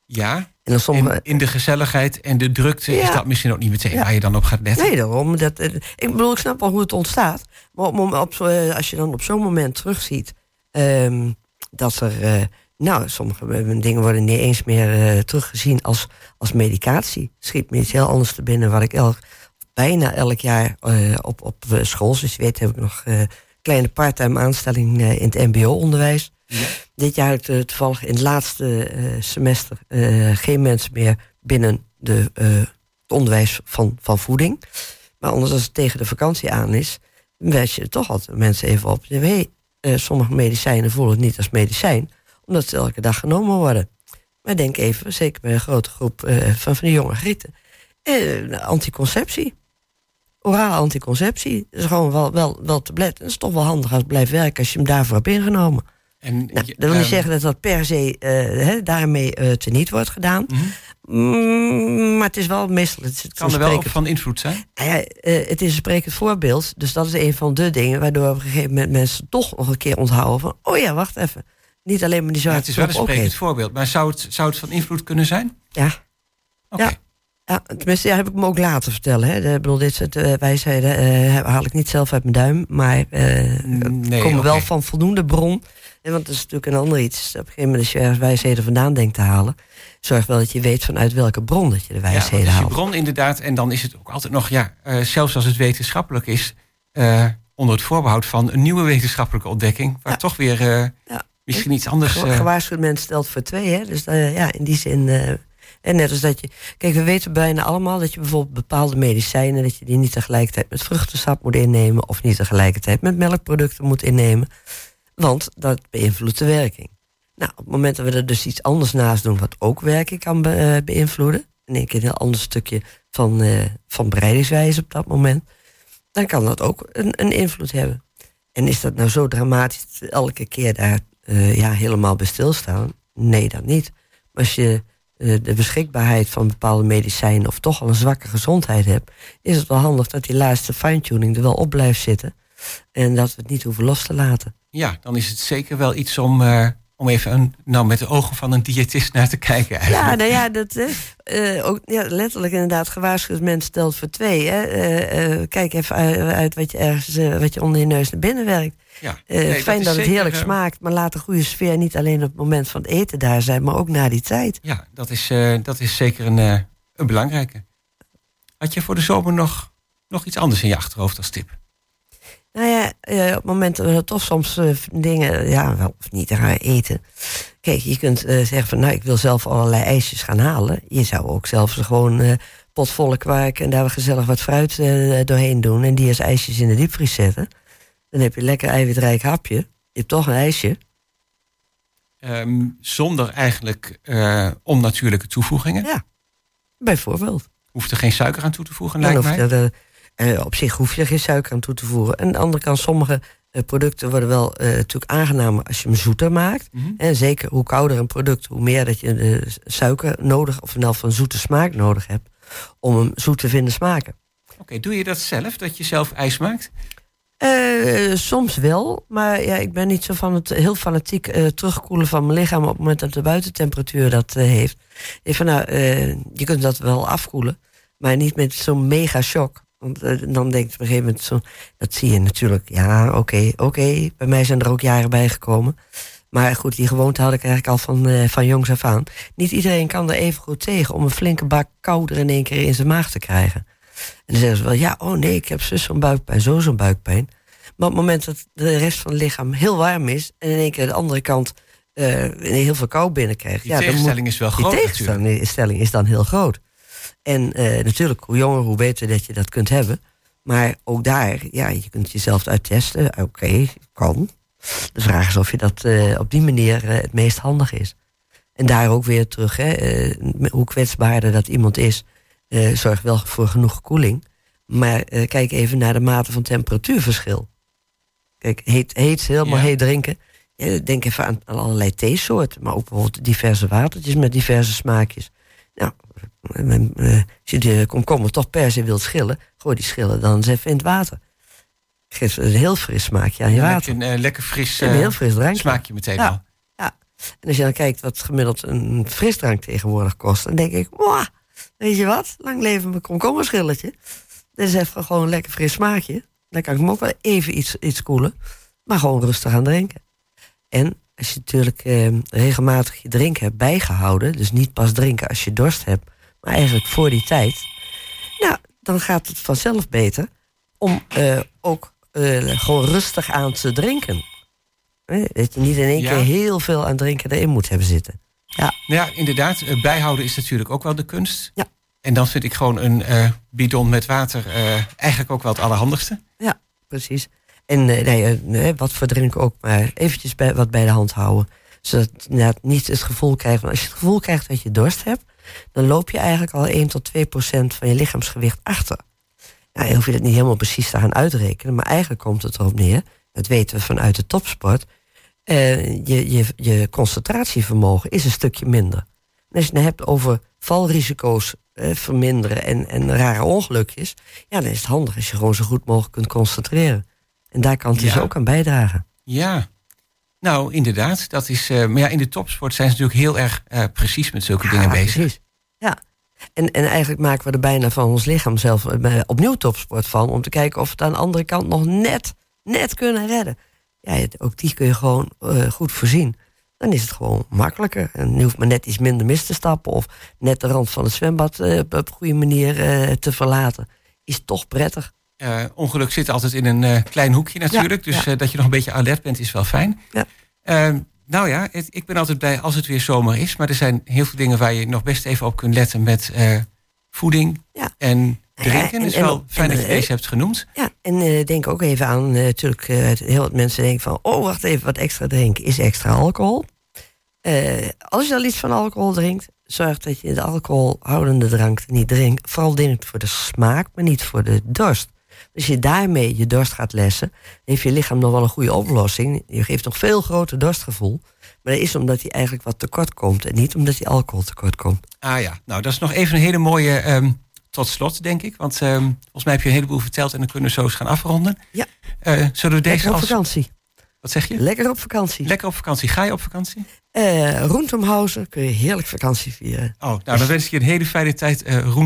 Ja, En dan sommige, in de gezelligheid en de drukte is dat misschien ook niet meteen Ja. waar je dan op gaat letten. Nee, daarom. Dat, eh, ik bedoel, ik snap wel hoe het ontstaat. Maar op, eh, als je dan op zo'n moment terugziet ehm, dat er. eh, nou, sommige dingen worden niet eens meer teruggezien als, als medicatie. Schiet me iets heel anders te binnen, wat ik elk, bijna elk jaar op, op school, zoals je weet, heb ik nog kleine parttime aanstelling eh, in het MBO-onderwijs. Dit jaar heb ik toevallig in het laatste eh, semester eh, geen mensen meer binnen de, het onderwijs van, van voeding. Maar anders als het tegen de vakantie aan is, wijs je toch altijd mensen even op. Je weet, sommige medicijnen voelen het niet als medicijn, omdat ze elke dag genomen worden. Maar denk even, zeker bij een grote groep van, van die jonge grieten, anticonceptie. Orale anticonceptie is gewoon wel, wel, wel tablet. Het is toch wel handig als het blijft werken als je hem daarvoor hebt ingenomen. En, Nou, dat wil niet ehm, zeggen dat dat per se eh, daarmee eh teniet wordt gedaan. mhm. Mm, maar het is wel meestal... Het, het kan er wel op van invloed zijn. nou ja, eh, het is een sprekend voorbeeld. Dus dat is een van de dingen waardoor op een gegeven moment mensen toch nog een keer onthouden van... oh ja, wacht even. Niet alleen maar die Ja, zwarte het is wel een sprekend voorbeeld. Maar zou het, zou het van invloed kunnen zijn? Ja, Oké. Ja. Ja, tenminste, ja, heb ik me ook laten vertellen. Hè. De, ik bedoel, dit soort uh, wijsheden eh, haal ik niet zelf uit mijn duim. Maar eh Nee, komen wel van voldoende bron. En want dat is natuurlijk een ander iets. Op een gegeven moment als je ergens wijsheden vandaan denkt te halen... zorg wel dat je weet vanuit welke bron dat je de Ja, wijsheden je haalt. bron inderdaad. En dan is het ook altijd nog, ja, eh, zelfs als het wetenschappelijk is, eh, onder het voorbehoud van een nieuwe wetenschappelijke ontdekking, waar Ja. toch weer eh, Ja. misschien iets anders. Ge- eh, Gewaarschuwd mens stelt voor twee, hè? Dus eh, ja, in die zin. En net als dat je. Kijk, we weten bijna allemaal dat je bijvoorbeeld bepaalde medicijnen. dat je die niet tegelijkertijd met vruchtensap moet innemen. of niet tegelijkertijd met melkproducten moet innemen. Want dat beïnvloedt de werking. Nou, op het moment dat we er dus iets anders naast doen, wat ook werken kan eh, beïnvloeden, en ik een heel ander stukje van, eh, van bereidingswijze op dat moment, dan kan dat ook een, een invloed hebben. En is dat nou zo dramatisch elke keer daar eh, ja, helemaal bij stilstaan? Nee, dat niet. Maar als je de beschikbaarheid van bepaalde medicijnen of toch al een zwakke gezondheid hebt, is het wel handig dat die laatste fine-tuning er wel op blijft zitten. En dat we het niet hoeven los te laten. Ja, dan is het zeker wel iets om, eh, om even een, nou, met de ogen van een diëtist naar te kijken. Eigenlijk. Ja, nou ja, dat, eh, eh, ook, ja, letterlijk inderdaad, gewaarschuwd mens stelt voor twee. Hè. Eh, eh, kijk even uit, wat je ergens eh, wat je onder je neus naar binnen werkt. Ja. Eh, Nee, fijn dat, het heerlijk eh, smaakt, maar laat de goede sfeer niet alleen op het moment van het eten daar zijn, maar ook na die tijd. Ja, dat is, eh, dat is zeker een, een belangrijke. Had je voor de zomer nog, nog iets anders in je achterhoofd als tip? Nou ja, op het moment dat we toch soms dingen, ja, wel of niet gaan eten. Kijk, je kunt zeggen van, nou, ik wil zelf allerlei ijsjes gaan halen. Je zou ook zelf gewoon potvolle kwark en daar gezellig wat fruit doorheen doen. En die als ijsjes in de diepvries zetten. Dan heb je een lekker eiwitrijk hapje. Je hebt toch een ijsje. Ehm, zonder eigenlijk eh, onnatuurlijke toevoegingen. Ja, bijvoorbeeld. Hoeft er geen suiker aan toe te voegen, Dan lijkt mij. er, eh, op zich hoef je geen suiker aan toe te voegen. En aan de andere kant, sommige eh, producten worden wel eh, natuurlijk aangenamer als je hem zoeter maakt. Mhm. En zeker hoe kouder een product, hoe meer dat je suiker nodig, of in elk een zoete smaak nodig hebt, om hem zoet te vinden smaken. Oké, doe je dat zelf, dat je zelf ijs maakt? Eh, soms wel, maar ja, ik ben niet zo van het heel fanatiek eh, terugkoelen van mijn lichaam op het moment dat de buitentemperatuur dat eh, heeft. Ik van, nou, eh, je kunt dat wel afkoelen, maar niet met zo'n mega shock. Want eh, dan denk je op een gegeven moment, zo, dat zie je natuurlijk, ja, oké, oké. Bij mij zijn er ook jaren bij gekomen. Maar goed, die gewoonte had ik eigenlijk al van, eh, van jongs af aan. Niet iedereen kan er even goed tegen om een flinke bak kouder in één keer in zijn maag te krijgen. En dan zeggen ze wel, ja, oh nee, ik heb zus zo'n buikpijn, zo zo'n buikpijn. Maar op het moment dat de rest van het lichaam heel warm is... en in één keer de andere kant eh, heel veel kou binnenkrijgt... Die ja, moet, tegenstelling is wel die groot natuurlijk. tegenstelling is dan heel groot. En eh, natuurlijk, hoe jonger, hoe beter dat je dat kunt hebben. Maar ook daar, ja, je kunt jezelf uittesten. Oké, kan. De vraag is of je dat eh, op die manier het meest handig is. En daar ook weer terug, hè, hoe kwetsbaarder dat iemand is... eh, zorg wel voor genoeg koeling. Maar eh, kijk even naar de mate van temperatuurverschil. Kijk, heet, heet helemaal Ja. heet drinken. Ja, denk even aan, aan allerlei theesoorten. Maar ook bijvoorbeeld diverse watertjes met diverse smaakjes. Nou, eh, als je de komkommer toch per se wilt schillen... gooi die schillen dan eens even in het water. Geeft een heel fris smaakje aan je Dan heb je water. een lekker fris Een heel fris drankje. smaakje meteen Ja. al. En als je dan kijkt wat gemiddeld een frisdrank tegenwoordig kost... dan denk ik, wauw, weet je wat? Lang leven mijn komkommerschilletje. Dit is even gewoon een lekker fris smaakje. Dan kan ik hem ook wel even iets, iets koelen. Maar gewoon rustig aan drinken. En als je natuurlijk eh, regelmatig je drinken hebt bijgehouden... dus niet pas drinken als je dorst hebt... maar eigenlijk voor die tijd... nou, dan gaat het vanzelf beter... om eh, ook eh, gewoon rustig aan te drinken. Dat je niet in één Ja. keer heel veel aan drinken erin moet hebben zitten. Nou ja, inderdaad. eh, bijhouden is natuurlijk ook wel de kunst. Ja. En dan vind ik gewoon een eh, bidon met water eh, eigenlijk ook wel het allerhandigste. Precies. En nee, wat voor drinken ook, maar eventjes bij, wat bij de hand houden. Zodat je niet het gevoel krijgt. Want als je het gevoel krijgt dat je dorst hebt, dan loop je eigenlijk al 1 tot 2 procent van je lichaamsgewicht achter. Nou, je hoeft je dat niet helemaal precies te gaan uitrekenen, maar eigenlijk komt het erop neer, dat weten we vanuit de topsport, eh, je, je, je concentratievermogen is een stukje minder. En als je het hebt over valrisico's eh, verminderen en, en rare ongelukjes, ja, dan is het handig als je gewoon zo goed mogelijk kunt concentreren. En daar kan het dus ook aan bijdragen. Ja. Nou, inderdaad. Dat is, eh, maar ja, in de topsport zijn ze natuurlijk heel erg precies met zulke dingen bezig. Precies. Ja. En, en eigenlijk maken we er bijna van ons lichaam zelf opnieuw topsport van. Om te kijken of we het aan de andere kant nog net, net kunnen redden. Ja, ook die kun je gewoon eh, goed voorzien. Dan is het gewoon makkelijker. En je hoeft maar net iets minder mis te stappen. Of net de rand van het zwembad eh, op een goede manier eh, te verlaten. Is toch prettig. Ongeluk zit altijd in een klein hoekje natuurlijk. Ja, dus ja. dat je nog een beetje alert bent is wel fijn. Ja. Eh, nou ja, het- ik ben altijd blij als het weer zomer is. Maar er zijn heel veel dingen waar je nog best even op kunt letten met voeding Ja. en drinken. en- is wel fijn dat je deze hebt genoemd. Ja, en eh, denk ook even aan, eh, natuurlijk, eh, heel wat mensen denken van, oh wacht even, wat extra drinken is extra alcohol. Als je al iets van alcohol drinkt, zorg dat je de alcoholhoudende drank niet drinkt. Vooral drinkt voor de smaak, maar niet voor de dorst. Als je daarmee je dorst gaat lessen, heeft je lichaam nog wel een goede oplossing. Je geeft nog veel groter dorstgevoel. Maar dat is omdat hij eigenlijk wat tekort komt en niet omdat hij alcohol tekort komt. Ah ja, nou dat is nog even een hele mooie ehm, tot slot, denk ik. Want ehm, volgens mij heb je een heleboel verteld en dan kunnen we zo eens gaan afronden. Ja. Eh, zullen we deze Lekker op als... vakantie. Wat zeg je? Lekker op vakantie. Lekker op vakantie. Ga je op vakantie? Roentomhausen kun je heerlijk vakantie vieren. Oh, nou dan wens ik je een hele fijne tijd uh.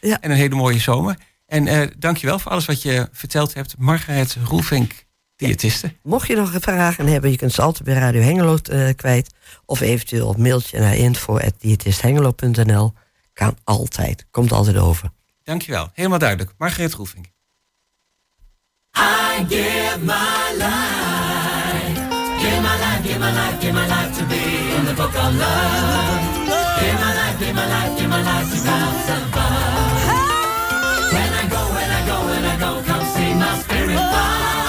Ja. En een hele mooie zomer. En eh dank je wel voor alles wat je verteld hebt. Margaret Roelvink, diëtiste. Mocht je nog vragen hebben, je kunt ze altijd bij Radio Hengelo eh, kwijt. Of eventueel op mailtje naar info.diëtisthengelo.nl. Kan altijd. Komt altijd over. Dank je wel. Helemaal duidelijk. Margaret Roelvink. I give my life, give my life, give my life, give my life to be in the book of love. Give my life, give my life, give my life to clouds above. When I go, when I go, when I go, come see my spirit fly.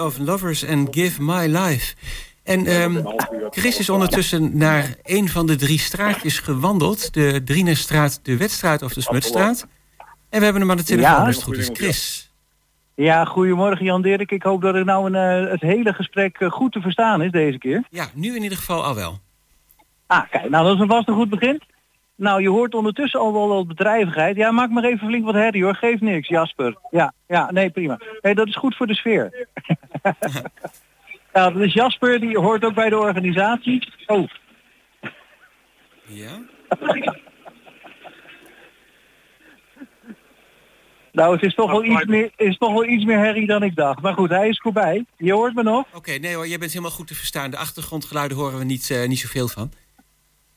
Of Lovers and Give My Life. En ehm, Chris is ondertussen naar een van de drie straatjes gewandeld. De Drienerstraat, de Wetstraat of de Smutstraat. En we hebben hem aan de telefoon, Ja. als het goed is. Chris. Ja, goedemorgen Jan Dirk. Ik hoop dat het nou een, eh, het hele gesprek eh, goed te verstaan is deze keer. Ja, nu in ieder geval al wel. Ah, kijk, nou dat is alvast een goed begin. Nou, je hoort ondertussen al wel wat bedrijvigheid. Ja, maak maar even flink wat herrie hoor. Geef niks, Jasper. Ja, ja, nee, prima. Nee, dat is goed voor de sfeer. (laughs) ja, dat is Jasper, die hoort ook bij de organisatie. Oh, Ja? (laughs) nou, het is toch, wel iets meer, is toch wel iets meer herrie dan ik dacht. Maar goed, hij is voorbij. Je hoort me nog? Oké, nee hoor, jij bent helemaal goed te verstaan. De achtergrondgeluiden horen we niet, eh, niet zoveel van.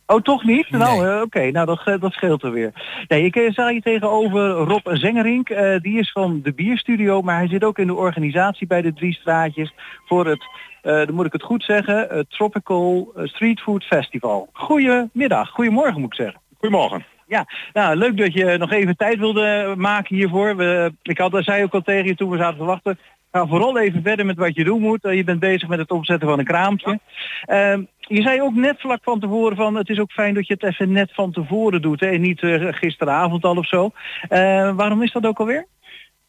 Oh, toch niet? Nou, Nee. eh, oké, nou dat, ge- dat scheelt er weer. Nee, ik eh, sta hier tegenover Rob Zengerink. Eh, die is van de Bierstudio, maar hij zit ook in de organisatie bij de Drie Straatjes voor het, eh, dan moet ik het goed zeggen, Tropical eh, Street Food Festival. Goedemiddag, goedemorgen moet ik zeggen. Goedemorgen. Ja, nou leuk dat je nog even tijd wilde maken hiervoor. We, ik had, zei ook al tegen je toen we zaten te wachten. Ga vooral even verder met wat je doen moet. Eh, Je bent bezig met het opzetten van een kraampje. Ehm, je zei ook net vlak van tevoren van het is ook fijn dat je het even net van tevoren doet. Hè? en Niet eh, gisteravond al of zo. Eh, waarom is dat ook alweer?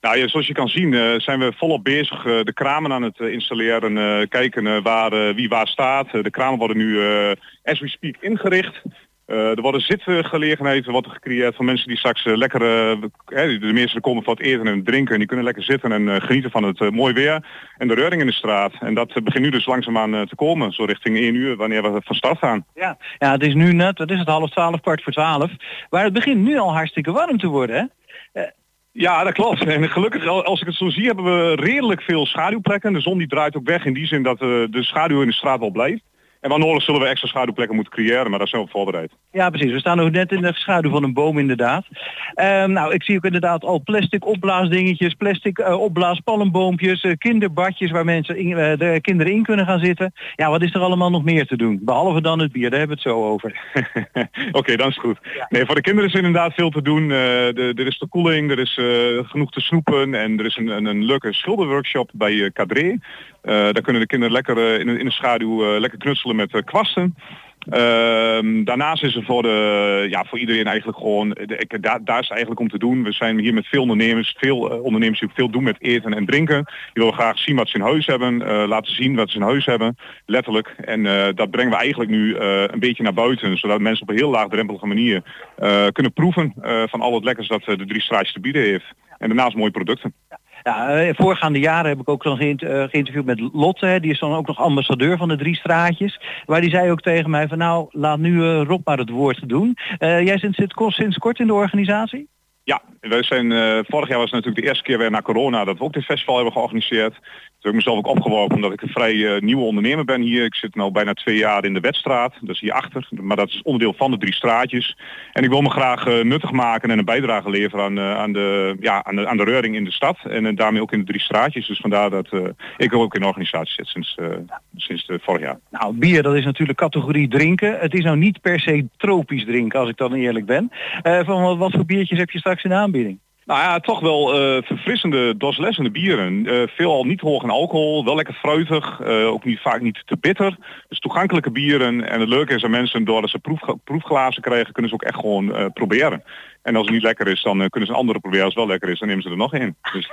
Nou, ja, zoals je kan zien zijn we volop bezig de kramen aan het installeren. kijken waar, wie waar staat. De kramen worden nu as we speak ingericht. Eh, er worden zitgelegenheden er gecreëerd van mensen die straks eh, lekker, eh, de mensen komen voor het eten en drinken. En die kunnen lekker zitten en genieten van het mooi weer en de reuring in de straat. En dat begint nu dus langzaamaan te komen, zo richting 1 uur wanneer we van start gaan. Ja, ja het is nu net, het is het half twaalf, kwart voor twaalf. Maar het begint nu al hartstikke warm te worden, hè? Ja, dat klopt. En gelukkig, al- als ik het zo zie, hebben we redelijk veel schaduwplekken. De zon die draait ook weg in die zin dat de schaduw in de straat wel blijft. En waar nodig zullen we extra schaduwplekken moeten creëren, maar daar zijn we op voorbereid. Ja, precies. We staan ook net in de schaduw van een boom inderdaad. Ehm, nou, ik zie ook inderdaad al plastic opblaasdingetjes, plastic eh opblaaspalmboompjes, eh, kinderbadjes waar mensen in, eh, de kinderen in kunnen gaan zitten. Ja, wat is er allemaal nog meer te doen? Behalve dan het bier, daar hebben we het zo over. (laughs) Oké, dan is het goed. Nee, voor de kinderen is er inderdaad veel te doen. De- er is de koeling, er is genoeg te snoepen en er is een, een, een leuke schilderworkshop bij Cadré. Daar kunnen de kinderen lekker in, de- in de schaduw lekker knutselen met eh, kwasten. Ehm, daarnaast is er voor, de, ja, voor iedereen eigenlijk gewoon, de, daar, daar is eigenlijk om te doen. We zijn hier met veel ondernemers, veel eh, ondernemers die veel doen met eten en drinken. Die willen graag zien wat ze in huis hebben, eh, laten zien wat ze in huis hebben, letterlijk. En dat brengen we eigenlijk nu een beetje naar buiten, zodat mensen op een heel laagdrempelige manier kunnen proeven van al het lekkers dat de drie straatjes te bieden heeft. En daarnaast mooie producten. Ja, eh, voorgaande jaren heb ik ook dan eh, geïnterviewd met Lotte. Die is dan ook nog ambassadeur van de drie straatjes. Waar die zei ook tegen mij van nou, laat nu eh, Rob maar het woord doen. Jij zit, ko- sinds kort in de organisatie? Ja, wij zijn, vorig jaar was natuurlijk de eerste keer weer na corona dat we ook dit festival hebben georganiseerd. Heb ik mezelf ook opgeworpen omdat ik een vrij eh, nieuwe ondernemer ben hier. Ik zit nu bijna twee jaar in de Wetstraat, dat is hierachter. Maar dat is onderdeel van de drie straatjes. En ik wil me graag eh, nuttig maken en een bijdrage leveren aan, eh, aan, de, ja, aan, de, aan de reuring in de stad. En daarmee ook in de drie straatjes. Dus vandaar dat ik ook in de organisatie zit sinds, sinds vorig jaar. Nou, bier dat is natuurlijk categorie drinken. Het is nou niet per se tropisch drinken, als ik dan eerlijk ben. Van wat, wat voor biertjes heb je straks in de aanbieding? Nou ja, toch wel eh, verfrissende, doslessende bieren. Eh veelal niet hoog in alcohol, wel lekker fruitig, eh, ook niet, vaak niet te bitter. Dus toegankelijke bieren. En het leuke is dat mensen, doordat ze proef, proefglazen krijgen, kunnen ze ook echt gewoon proberen. En als het niet lekker is, dan kunnen ze een andere proberen. Als het wel lekker is, dan nemen ze er nog in. Dus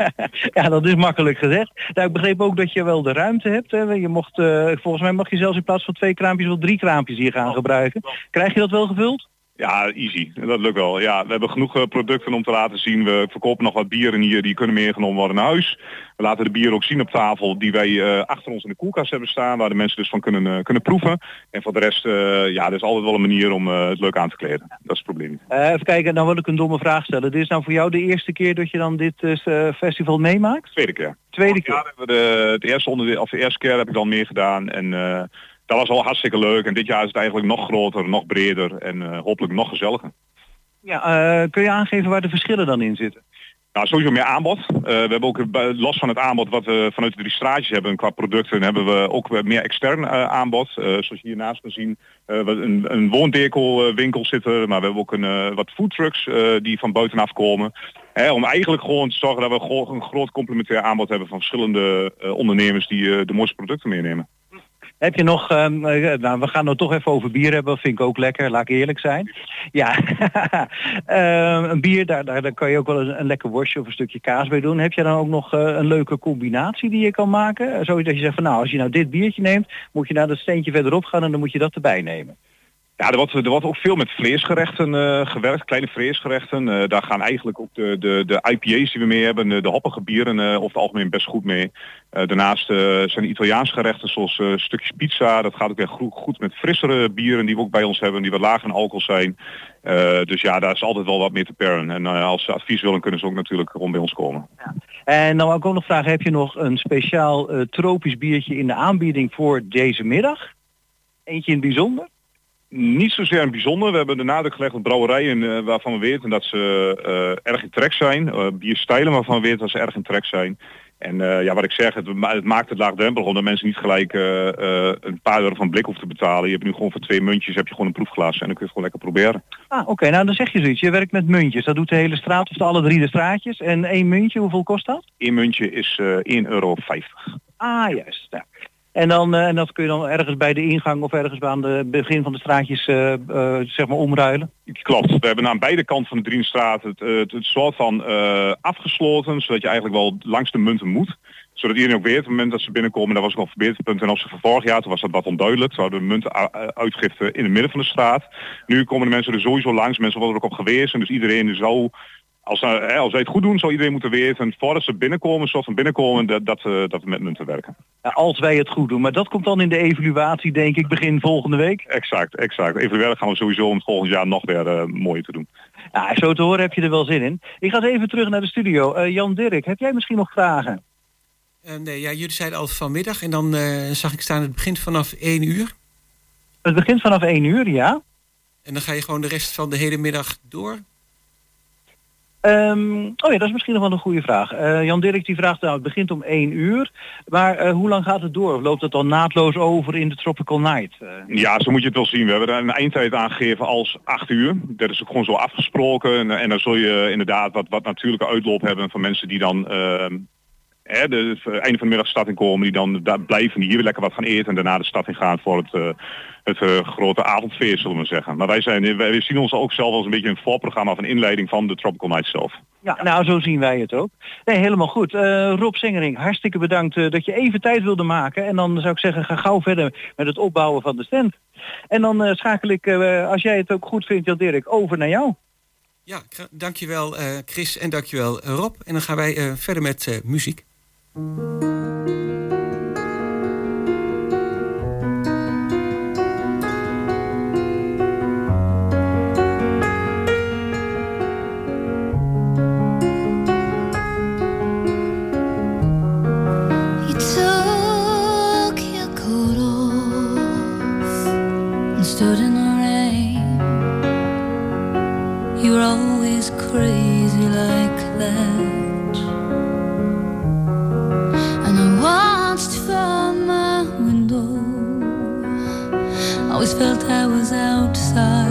(laughs) ja, dat is makkelijk gezegd. Nou, ik begreep ook dat je wel de ruimte hebt. Hè? Je mocht, volgens mij mag je zelfs in plaats van twee kraampjes wel drie kraampjes hier gaan gebruiken. Krijg je dat wel gevuld? Ja, easy. Dat lukt wel. Ja, we hebben genoeg eh, producten om te laten zien. We verkopen nog wat bieren hier, die kunnen meegenomen worden naar huis. We laten de bieren ook zien op tafel die wij eh, achter ons in de koelkast hebben staan. Waar de mensen dus van kunnen, eh, kunnen proeven. En voor de rest, ja, er is altijd wel een manier om het leuk aan te kleden. Dat is het probleem even kijken, dan wil ik een domme vraag stellen. Dit is nou voor jou de eerste keer dat je dan dit festival meemaakt? Tweede keer. Tweede Ja, keer. hebben we de, het eerste onderdeel, of de eerste keer heb ik dan meegedaan. En eh, dat was al hartstikke leuk. En dit jaar is het eigenlijk nog groter, nog breder en eh, hopelijk nog gezelliger. Ja, eh, kun je aangeven waar de verschillen dan in zitten? Nou, sowieso meer aanbod. Eh, we hebben ook los van het aanbod wat we vanuit de drie straatjes hebben qua producten, hebben we ook weer meer extern aanbod. Zoals je hiernaast kan zien, we- een, een woondeco winkel zitten, maar we hebben ook een, wat foodtrucks die van buitenaf komen. Hè, om eigenlijk gewoon te zorgen dat we gewoon een groot complementair aanbod hebben van verschillende ondernemers die de mooiste producten meenemen. Heb je nog, eh, nou, we gaan het toch even over bier hebben, vind ik ook lekker, laat ik eerlijk zijn. Ja, (laughs) Ehm, een bier, daar, daar, daar kan je ook wel een, lekker worstje of een stukje kaas bij doen. Heb je dan ook nog eh, een leuke combinatie die je kan maken? Zodat je zegt van nou, als je nou dit biertje neemt, moet je naar dat steentje verderop gaan en dan moet je dat erbij nemen. Ja, er wordt, er wordt ook veel met vleesgerechten eh, gewerkt, kleine vleesgerechten. Eh, daar gaan eigenlijk ook de, de, de IPA's die we mee hebben, de, de hoppige bieren eh, over het algemeen best goed mee. Daarnaast zijn Italiaanse gerechten zoals stukjes pizza. Dat gaat ook weer goed, met frissere bieren die we ook bij ons hebben, die wat lager in alcohol zijn. Dus ja, daar is altijd wel wat meer te peren. En als ze advies willen, kunnen ze ook natuurlijk gewoon bij ons komen. En dan wou ik ook nog vragen, heb je nog een speciaal tropisch biertje in de aanbieding voor deze middag? Eentje in het bijzonder? Niet zozeer een bijzonder. We hebben de nadruk gelegd op brouwerijen eh, waarvan we weten dat ze eh, erg in trek zijn. Eh, bierstijlen waarvan we weten dat ze erg in trek zijn. En ja, wat ik zeg, het, het maakt het laagdrempelig omdat mensen niet gelijk een paar euro van blik hoeven te betalen. Je hebt nu gewoon voor twee muntjes heb je gewoon een proefglas en dan kun je het gewoon lekker proberen. Ah, oké, nou dan zeg je zoiets. Je werkt met muntjes. Dat doet de hele straat of de alle drie de straatjes. En één muntje, hoeveel kost dat? Eén muntje is eh 1,50 euro. Ah, juist. Ja. En, dan, eh, en dat kun je dan ergens bij de ingang of ergens aan het begin van de straatjes eh, eh, zeg maar omruilen. Klopt. We hebben aan beide kanten van de Drienstraat het, het, soort van afgesloten, zodat je eigenlijk wel langs de munten moet. Zodat iedereen ook weet, op het moment dat ze binnenkomen, dat was ook al verbeterpunt ten opzichte van vorig jaar, toen was dat wat onduidelijk. Ze hadden de munten u- uitgifte in het midden van de straat. Nu komen de mensen er sowieso langs, mensen worden er ook op gewezen, dus iedereen zou, als, ze- hè, als wij het goed doen, zou iedereen moeten weten, voordat ze binnenkomen, soort van binnenkomen, dat, dat, eh, dat we met munten werken. Als wij het goed doen. Maar dat komt dan in de evaluatie, denk ik, begin volgende week. Exact, exact. Evalueren gaan we sowieso om het volgend jaar nog weer eh, mooier te doen. Ja, zo te horen heb je er wel zin in. Ik ga eens even terug naar de studio. Eh, Jan Dirk, heb jij misschien nog vragen? Eh, nee, ja, jullie zeiden al vanmiddag en dan eh, zag ik staan het begint vanaf 1 uur. Het begint vanaf 1 uur, ja. En dan ga je gewoon de rest van de hele middag door. Ehm, oh ja, dat is misschien nog wel een goede vraag. Eh, Jan Dirk die vraagt, nou het begint om 1 uur. Maar eh, hoe lang gaat het door? Of loopt het dan naadloos over in de Tropical Night? Eh, Ja, zo moet je het wel zien. We hebben er een eindtijd aangegeven als 8 uur. Dat is ook gewoon zo afgesproken. En, en dan zul je inderdaad wat, wat natuurlijke uitloop hebben van mensen die dan ehm, hè, de, het einde van de middag de stad in komen, die dan daar blijven, die hier weer lekker wat gaan eten en daarna de stad in gaan voor het, eh, het eh, grote avondfeest, zullen we maar zeggen. Maar wij, zijn, wij zien ons ook zelf als een beetje een voorprogramma van inleiding van de Tropical Night zelf. Ja, nou zo zien wij het ook. Nee, helemaal goed. Eh, Rob Sengering, hartstikke bedankt eh, dat je even tijd wilde maken. En dan zou ik zeggen, ga gauw verder met het opbouwen van de stand. En dan eh, schakel ik, eh, als jij het ook goed vindt, Jan Dirk, over naar jou. Ja, dankjewel eh Chris en dankjewel eh, Rob. En dan gaan wij eh, verder met eh, muziek. stood in the rain. You were always crazy. Felt I was outside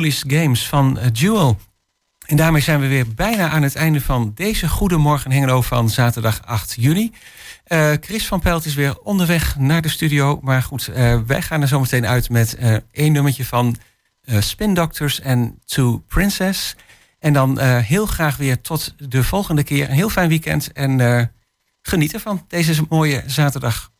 Foolish Games van eh, Jewel. En daarmee zijn we weer bijna aan het einde van deze Goedemorgen Hengelo van zaterdag 8 juni. Eh, Chris van Pelt is weer onderweg naar de studio. Maar goed, eh, wij gaan er zo meteen uit met eh één nummertje van Spin Doctors en To Princess. En dan heel graag weer tot de volgende keer. Een heel fijn weekend en geniet ervan deze mooie zaterdag.